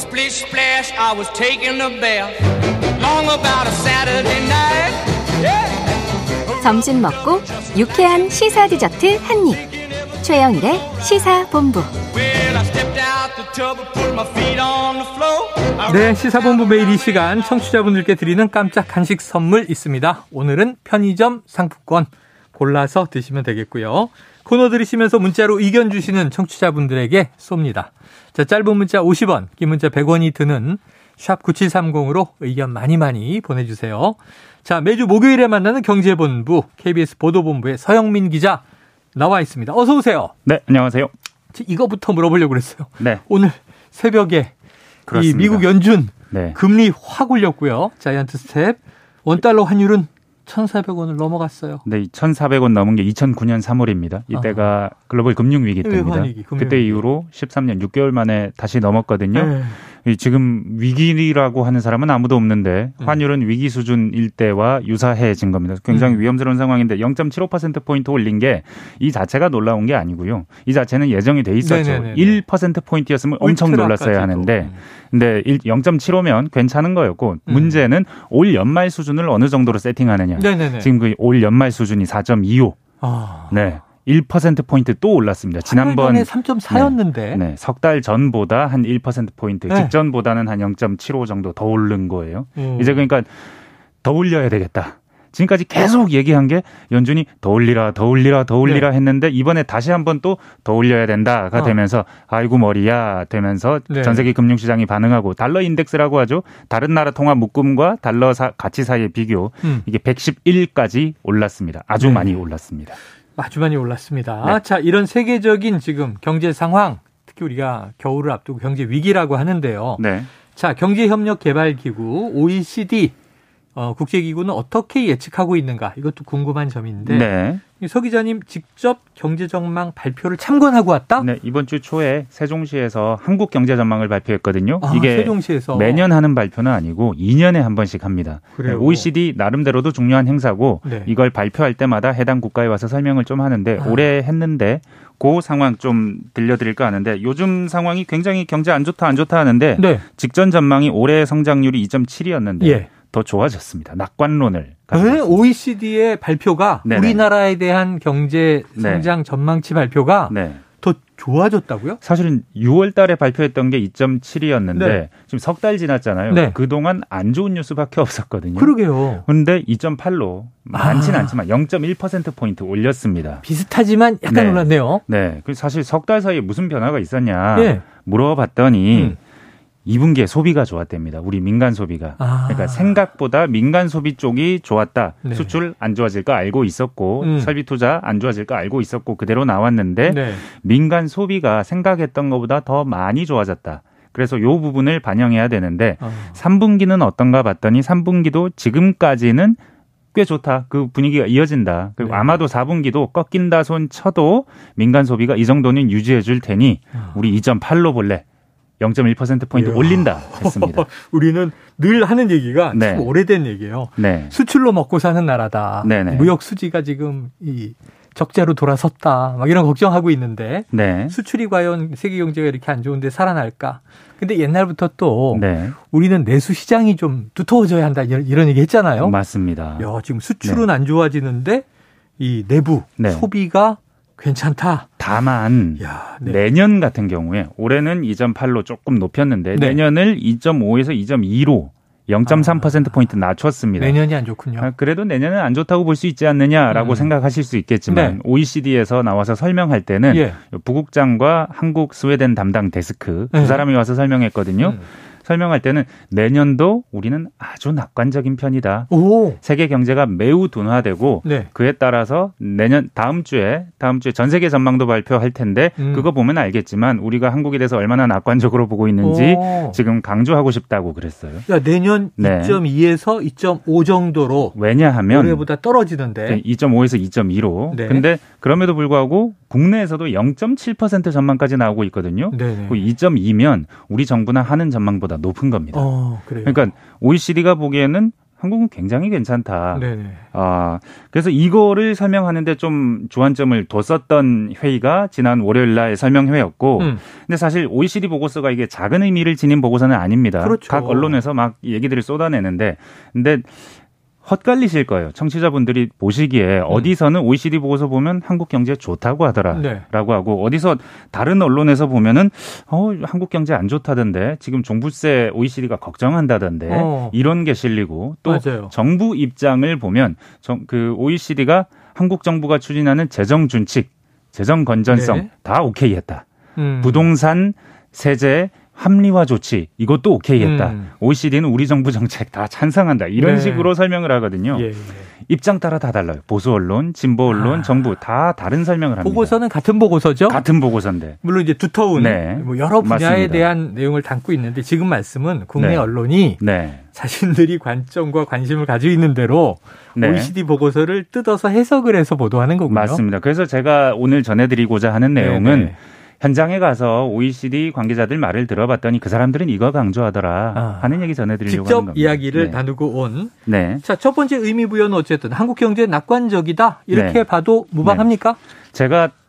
Splish splash, I was taking a bath. Long about a Saturday night. Yeah. 점심 먹고 유쾌한 시사 디저트 한 입. 최영일의 시사 본부. Well, I stepped out the tub and put my feet on the floor. I 네, 시사본부 매일 이 시간 청취자분들께 드리는 깜짝 간식 선물 있습니다. 오늘은 편의점 상품권 골라서 드시면 되겠고요. 코너 들으시면서 문자로 의견 주시는 청취자분들에게 쏩니다. 자, 짧은 문자 50원, 긴 문자 100원이 드는 샵 9730으로 의견 많이 많이 보내주세요. 자, 매주 목요일에 만나는 경제본부 KBS 보도본부의 서영민 기자 나와 있습니다. 어서 오세요. 네, 안녕하세요. 이거부터 물어보려고 그랬어요. 네. 오늘 새벽에 그렇습니다. 이 미국 연준 네. 금리 확 올렸고요. giant step. 원달러 환율은 1,400원을 넘어갔어요. 네, 1,400원 넘은 게 2009년 3월입니다. 이때가 글로벌 금융 위기 때입니다. 금융 그때 위기. 이후로 13년 6개월 만에 다시 넘었거든요. 네. 이 지금 위기라고 하는 사람은 아무도 없는데 음. 환율은 위기 수준일 때와 유사해진 겁니다. 굉장히 음. 위험스러운 상황인데 0.75% 포인트 올린 게 이 자체가 놀라운 게 아니고요. 이 자체는 예정이 돼 있었죠. 네네네네. 1% 포인트였으면 엄청. 놀랐어야 하는데 음. 근데 0.75면 괜찮은 거였고 문제는 올 연말 수준을 어느 정도로 세팅하느냐. 네네네. 지금 그 올 연말 수준이 4.25. 아, 네. 1% 포인트 또 올랐습니다. 지난번 한달 전에 3.4였는데. 네, 석달 전보다 한 1% 포인트, 네. 직전보다는 한 0.75 정도 더 오른 거예요. 음. 이제 그러니까 더 올려야 되겠다. 지금까지 계속 얘기한 게 연준이 더 올리라, 더 올리라, 더 올리라 네. 했는데 이번에 다시 한번 또 더 올려야 된다가 어. 되면서 아이고 머리야 되면서 네. 전 세계 금융 시장이 반응하고 달러 인덱스라고 하죠. 다른 나라 통화 묶음과 달러 사- 가치 사이의 비교 음. 이게 111까지 올랐습니다. 아주 네. 많이 올랐습니다. 아주 많이 올랐습니다. 네. 자, 이런 세계적인 지금 경제 상황, 특히 우리가 겨울을 앞두고 경제 위기라고 하는데요. 네. 자, 경제협력개발기구 OECD 어, 국제기구는 어떻게 예측하고 있는가? 이것도 궁금한 점인데 네. 이서 기자님 직접 경제 전망 발표를 참관하고 왔다? 네, 이번 주 초에 세종시에서 한국 경제 전망을 발표했거든요. 아, 이게 세종시에서 매년 하는 발표는 아니고 2년에 한 번씩 합니다. 그래요? 네, OECD 나름대로도 중요한 행사고 네. 이걸 발표할 때마다 해당 국가에 와서 설명을 좀 하는데 아. 올해 했는데 그 상황 좀 들려드릴까 하는데 요즘 상황이 굉장히 경제 안 좋다 안 좋다 하는데 네. 직전 전망이 올해 성장률이 2.7이었는데 예. 더 좋아졌습니다. 낙관론을 네. OECD의 발표가 네네. 우리나라에 대한 경제 네. 성장 전망치 발표가 네. 더 좋아졌다고요? 사실은 6월 달에 발표했던 게 2.7이었는데 네. 지금 석 달 지났잖아요. 네. 그동안 안 좋은 뉴스밖에 없었거든요. 그러게요. 근데 2.8로 많진 아. 않지만 0.1% 포인트 올렸습니다. 비슷하지만 약간 네. 놀랐네요. 네. 그 사실 석 달 사이에 무슨 변화가 있었냐 예. 물어봤더니 음. 2분기에 소비가 좋았답니다. 우리 민간 소비가. 아. 그러니까 생각보다 민간 소비 쪽이 좋았다. 네. 수출 안 좋아질 거 알고 있었고 음. 설비 투자 안 좋아질 거 알고 있었고 그대로 나왔는데 네. 민간 소비가 생각했던 것보다 더 많이 좋아졌다. 그래서 요 부분을 반영해야 되는데 어. 3분기는 어떤가 봤더니 3분기도 지금까지는 꽤 좋다. 그 분위기가 이어진다. 그리고 네. 아마도 4분기도 꺾인다 손 쳐도 민간 소비가 이 정도는 유지해 줄 테니 아. 우리 2.8로 볼래. 0.1%포인트 이야. 올린다 했습니다. 우리는 늘 하는 얘기가 네. 참 오래된 얘기예요. 네. 수출로 먹고 사는 나라다. 네네. 무역 수지가 지금 이 적자로 돌아섰다. 막 이런 걱정하고 있는데 네. 수출이 과연 세계 경제가 이렇게 안 좋은데 살아날까? 근데 옛날부터 또 네. 우리는 내수 시장이 좀 두터워져야 한다 이런, 이런 얘기 했잖아요. 맞습니다. 야, 지금 수출은 안 좋아지는데 이 내부 네. 소비가 괜찮다. 다만 야, 네. 내년 같은 경우에 올해는 2.8로 조금 높였는데 네. 내년을 2.5에서 2.2로 0.3% 포인트 낮췄습니다. 내년이 안 좋군요. 아, 그래도 내년은 안 좋다고 볼 수 있지 않느냐라고 음. 생각하실 수 있겠지만 네. OECD에서 나와서 설명할 때는 예. 부국장과 한국 스웨덴 담당 데스크 네. 두 사람이 와서 설명했거든요. 음. 설명할 때는 내년도 우리는 아주 낙관적인 편이다. 오. 세계 경제가 매우 둔화되고 네. 그에 따라서 내년 다음 주에 다음 주에 전 세계 전망도 발표할 텐데 음. 그거 보면 알겠지만 우리가 한국에 대해서 얼마나 낙관적으로 보고 있는지 오. 지금 강조하고 싶다고 그랬어요. 야, 내년 네. 2.2에서 2.5 정도로 왜냐하면 올해보다 떨어지는데 2.5에서 2.2로. 네. 근데 그럼에도 불구하고 국내에서도 0.7% 전망까지 나오고 있거든요. 네네. 그 2.2면 우리 정부나 하는 전망보다 높은 겁니다. 어. 그러니까 OECD가 보기에는 한국은 굉장히 괜찮다. 네네. 아, 그래서 이거를 설명하는데 좀 주안점을 뒀었던 회의가 지난 월요일 날 설명회였고, 음. 근데 사실 OECD 보고서가 이게 작은 의미를 지닌 보고서는 아닙니다. 그렇죠. 각 언론에서 막 얘기들을 쏟아내는데, 근데 헛갈리실 거예요. 청취자분들이 보시기에 어디서는 OECD 보고서 보면 한국 경제 좋다고 하더라라고 네. 하고 어디서 다른 언론에서 보면은 어 한국 경제 안 좋다던데 지금 종부세 OECD가 걱정한다던데 어. 이런 게 실리고 또 맞아요. 정부 입장을 보면 정, 그 OECD가 한국 정부가 추진하는 재정 준칙, 재정 건전성 네. 다 오케이 했다. 음. 부동산 세제 합리화 조치 이것도 오케이 했다. 음. OECD는 우리 정부 정책 다 찬성한다. 이런 네. 식으로 설명을 하거든요. 예, 예. 입장 따라 다 달라요. 보수 언론, 진보 언론, 아. 정부 다 다른 설명을 합니다. 보고서는 같은 보고서죠. 같은 보고서인데. 물론 이제 두터운 네. 뭐 여러 분야에 맞습니다. 대한 내용을 담고 있는데 지금 말씀은 국내 네. 언론이 네. 자신들이 관점과 관심을 가지고 있는 대로 네. OECD 보고서를 뜯어서 해석을 해서 보도하는 거군요. 맞습니다. 그래서 제가 오늘 전해드리고자 하는 내용은 네네. 현장에 가서 OECD 관계자들 말을 들어봤더니 그 사람들은 이거 강조하더라 아. 하는 얘기 전해드리려고 하는 직접 겁니다. 이야기를 네. 나누고 온. 네. 자, 첫 번째 의미 부여는 어쨌든 한국 경제 낙관적이다. 이렇게 네. 봐도 무방합니까? 제가 음,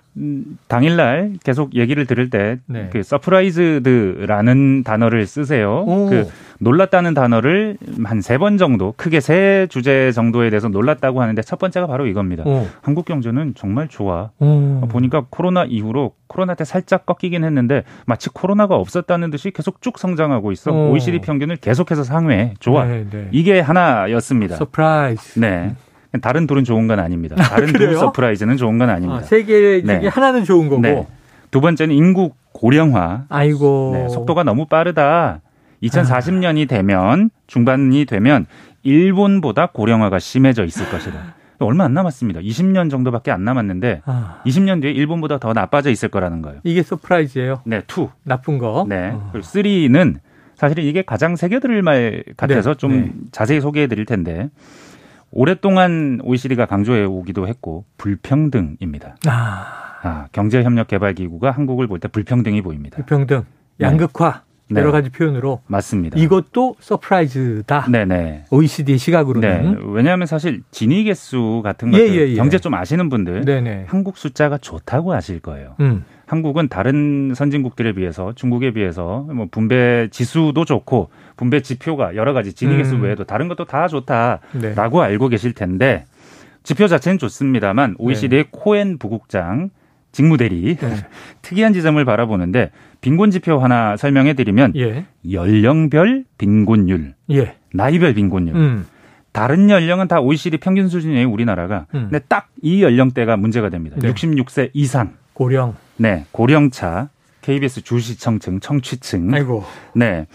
당일날 계속 얘기를 들을 때 네. 그 surprised라는 단어를 쓰세요. 오. 그 놀랐다는 단어를 한 세 번 정도 크게 세 주제 정도에 대해서 놀랐다고 하는데 첫 번째가 바로 이겁니다. 오. 한국 경제는 정말 좋아. 오. 보니까 코로나 이후로 코로나 때 살짝 꺾이긴 했는데 마치 코로나가 없었다는 듯이 계속 쭉 성장하고 있어. 오. OECD 평균을 계속해서 상회해. 좋아. 네, 네. 이게 하나였습니다. surprise. 네. 다른 둘은 좋은 건 아닙니다. 다른 둘 그래요? surprise는 좋은 건 아, 아닙니다. 세개 중에 네. 하나는 좋은 거고. 네. 두 번째는 인구 고령화. 아이고. 네, 속도가 너무 빠르다. 2040년이 되면 중반이 되면 일본보다 고령화가 심해져 있을 것이다. 얼마 안 남았습니다. 20년 정도밖에 안 남았는데 아, 20년 뒤에 일본보다 더 나빠져 있을 거라는 거예요. 이게 surprise예요. 네, two. 나쁜 거. 네. 어. 그리고 three는 사실 이게 가장 새겨들을 말 같아서 네, 좀 네. 자세히 소개해 드릴 텐데 오랫동안 OECD가 강조해 오기도 했고 불평등입니다. 아, 아, 경제협력개발기구가 한국을 볼 때 불평등이 보입니다. 불평등, 양극화 네. 여러 가지 표현으로 맞습니다. 이것도 surprise다. 네네. OECD 시각으로는. 네. 왜냐하면 사실 지니 계수 같은 예, 것들 예, 예. 경제 좀 아시는 분들 네네. 한국 숫자가 좋다고 아실 거예요. 음. 한국은 다른 선진국들에 비해서 중국에 비해서 뭐 분배 지수도 좋고 분배 지표가 여러 가지 진위 개수 음. 외에도 다른 것도 다 좋다라고 네. 알고 계실 텐데 지표 자체는 좋습니다만 OECD의 코엔 부국장 직무대리 네. 특이한 지점을 바라보는데 빈곤 지표 하나 설명해 드리면 예. 연령별 빈곤율, 예. 나이별 빈곤율. 음. 다른 연령은 다 OECD 평균 수준이에요, 우리나라가. 음. 근데 딱 이 연령대가 문제가 됩니다. 네. 66세 이상. 고령. 네, 고령차, KBS 주시청층, 청취층. 아이고. 네.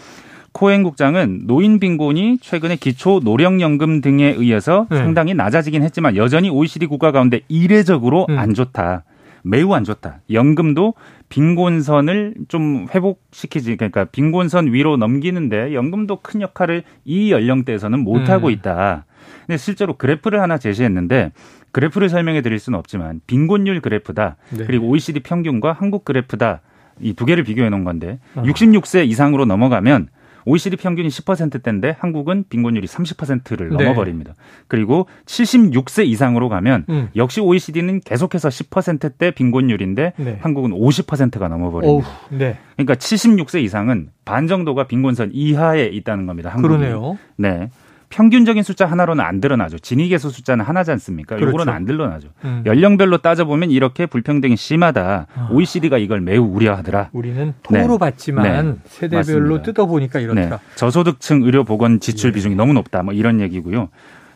코엔 국장은 노인 빈곤이 최근에 기초 노령연금 등에 의해서 네. 상당히 낮아지긴 했지만 여전히 OECD 국가 가운데 이례적으로 음. 안 좋다. 매우 안 좋다. 연금도 빈곤선을 좀 회복시키지 그러니까 빈곤선 위로 넘기는데 연금도 큰 역할을 이 연령대에서는 못 하고 음. 있다. 근데 실제로 그래프를 하나 제시했는데 그래프를 설명해 드릴 수는 없지만 빈곤율 그래프다. 네. 그리고 OECD 평균과 한국 그래프다. 이 두 개를 비교해 놓은 건데 아. 66세 이상으로 넘어가면 OECD 평균이 10%대인데 한국은 빈곤율이 30%를 네. 넘어버립니다. 그리고 76세 이상으로 가면 음. 역시 OECD는 계속해서 10%대 빈곤율인데 네. 한국은 50%가 어우, 넘어버립니다. 네. 그러니까 76세 이상은 반 정도가 빈곤선 이하에 있다는 겁니다. 한국이. 그러네요. 네. 평균적인 숫자 하나로는 안 드러나죠. 진위계수 숫자는 하나지 않습니까? 그렇죠. 요거는 안 드러나죠. 음. 연령별로 따져보면 이렇게 불평등이 심하다. 아. OECD가 이걸 매우 우려하더라. 우리는 네. 통으로 봤지만 네. 세대별로. 뜯어보니까 네. 이렇더라. 저소득층 의료 보건 지출 예. 비중이 너무 높다. 뭐 이런 얘기고요.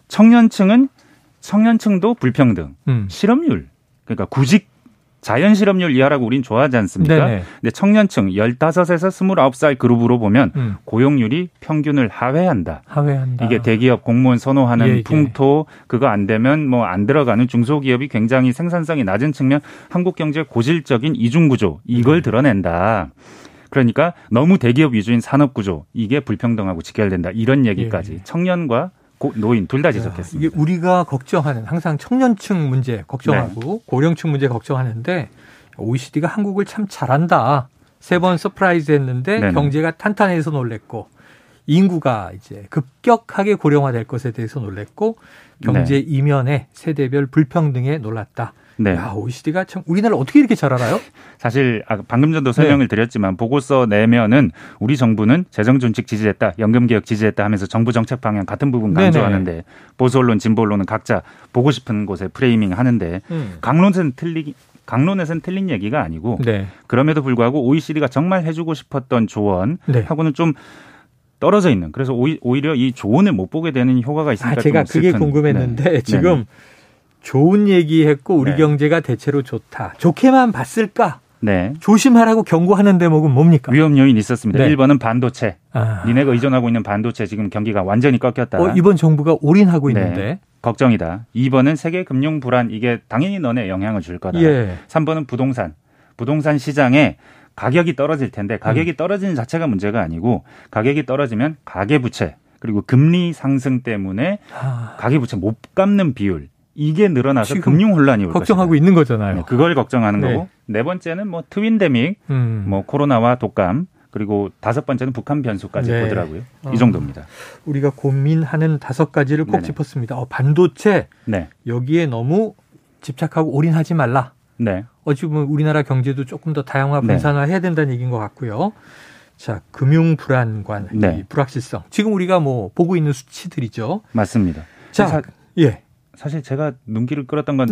청년층은 청년층도 불평등. 음. 실업률. 그러니까 구직 자연 실업률 이하라고 우린 좋아하지 않습니까? 네네. 근데 청년층 15에서 29살 그룹으로 보면 음. 고용률이 평균을 하회한다. 하회한다. 이게 대기업 공무원 선호하는 예, 예. 풍토 그거 안 되면 뭐 안 들어가는 중소기업이 굉장히 생산성이 낮은 측면 한국 경제 고질적인 이중 구조 이걸 네. 드러낸다. 그러니까 너무 대기업 위주인 산업 구조 이게 불평등하고 직결된다. 이런 얘기까지 예. 청년과 고- 노인 둘다 야, 지적했습니다. 이게 우리가 걱정하는 항상 청년층 문제 걱정하고 고령층 문제 걱정하는데 OECD가 한국을 참 잘한다. 세 번 surprise 했는데 네네. 경제가 탄탄해서 놀랬고 인구가 이제 급격하게 고령화될 것에 대해서 놀랬고 경제 네. 이면에 세대별 불평등에 놀랐다. 네. 야, OECD가 참 우리나라 어떻게 이렇게 잘 알아요? 사실 아, 방금 네. 전도 설명을 드렸지만 보고서 내면은 우리 정부는 재정 준칙 지지했다, 연금 개혁 지지했다 하면서 정부 정책 방향 같은 부분 네네. 강조하는데 보수 언론, 진보 언론은 각자 보고 싶은 곳에 프레이밍 하는데 음. 강론에서는 틀리 강론에서는 틀린 얘기가 아니고 네. 그럼에도 불구하고 OECD가 정말 해주고 싶었던 네. 조언하고는 좀 떨어져 있는. 그래서 오히- 오히려 이 조언을 못 보게 되는 효과가 아, 있으니까 제가 좀 그게 궁금했는데 네. 지금 네. 좋은 얘기했고 우리 네. 경제가 대체로 좋다. 좋게만 봤을까? 네. 조심하라고 경고하는 대목은 뭡니까? 위험 요인 있었습니다. 네. 1번은 반도체. 아. 니네가 의존하고 있는 반도체 지금 경기가 완전히 꺾였다. 어, 이번 정부가 올인하고 네. 있는데. 걱정이다. 2번은 세계 금융 불안 이게 당연히 너네 영향을 줄 거다. 예. 3번은 부동산. 부동산 시장에 가격이 떨어질 텐데 음. 가격이 떨어지는 자체가 문제가 아니고 가격이 떨어지면 가계 부채 그리고 금리 상승 때문에 아, 가계 부채 못 갚는 비율 이게 늘어나서 금융 혼란이 올 걱정하고 것이다. 있는 거잖아요. 네, 그걸 걱정하는 네. 거고 네 번째는 뭐 트윈데믹 음. 뭐 코로나와 독감 그리고 다섯 번째는 북한 변수까지 네. 보더라고요. 어. 이 정도입니다. 우리가 고민하는 다섯 가지를 꼭 네네. 짚었습니다. 어, 반도체 네. 여기에 너무 집착하고 올인하지 말라. 네. 어찌 보면 우리나라 경제도 조금 더 다양화 네. 분산화 해야 된다는 얘기인 것 같고요. 자, 금융 불안관, 네. 이 불확실성. 지금 우리가 뭐 보고 있는 수치들이죠. 맞습니다. 자, 사- 예. 사실 제가 눈길을 끌었던 건.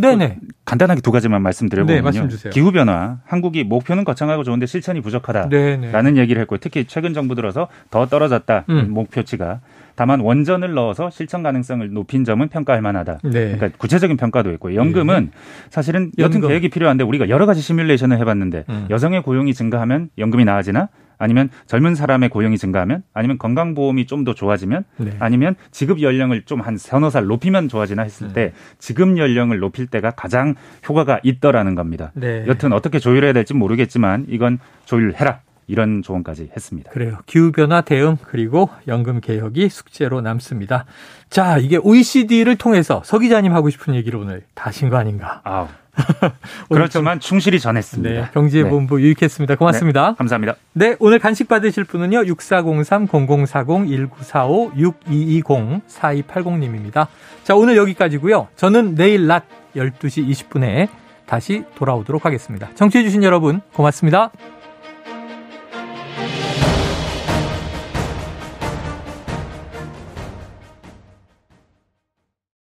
간단하게 두 가지만 말씀드려보면요. 네, 말씀 주세요. 기후 변화, 한국이 목표는 거창하고 좋은데 실천이 부족하다. 네네. 라는 얘기를 했고 특히 최근 정부 들어서 더 떨어졌다 음. 목표치가 다만 원전을 넣어서 실천 가능성을 높인 점은 평가할 만하다. 네. 그러니까 구체적인 평가도 있고 연금은 사실은 여튼 연금. 계획이 필요한데 우리가 여러 가지 시뮬레이션을 해봤는데 음. 여성의 고용이 증가하면 연금이 나아지나 아니면 젊은 사람의 고용이 증가하면 아니면 건강보험이 좀 더 좋아지면 네. 아니면 지급 연령을 좀 한 서너 살 높이면 좋아지나 했을 때 지급 연령을 높일 때가 가장 효과가 있더라는 겁니다. 네. 여튼 어떻게 조율해야 될지 모르겠지만 이건 조율해라 이런 조언까지 했습니다. 그래요. 기후변화 대응 그리고 연금 개혁이 숙제로 남습니다. 자, 이게 OECD를 통해서 서 기자님 하고 싶은 얘기를 오늘 다 하신 거 아닌가. 아우. 그렇지만 충실히 전했습니다. 네, 경제본부 유익했습니다. 고맙습니다. 네, 감사합니다. 네, 오늘 간식 받으실 분은요. 6403-0040-1945-6220-4280님입니다. 자, 오늘 여기까지고요. 저는 내일 낮 12시 20분에 다시 돌아오도록 하겠습니다. 청취해 주신 여러분 고맙습니다.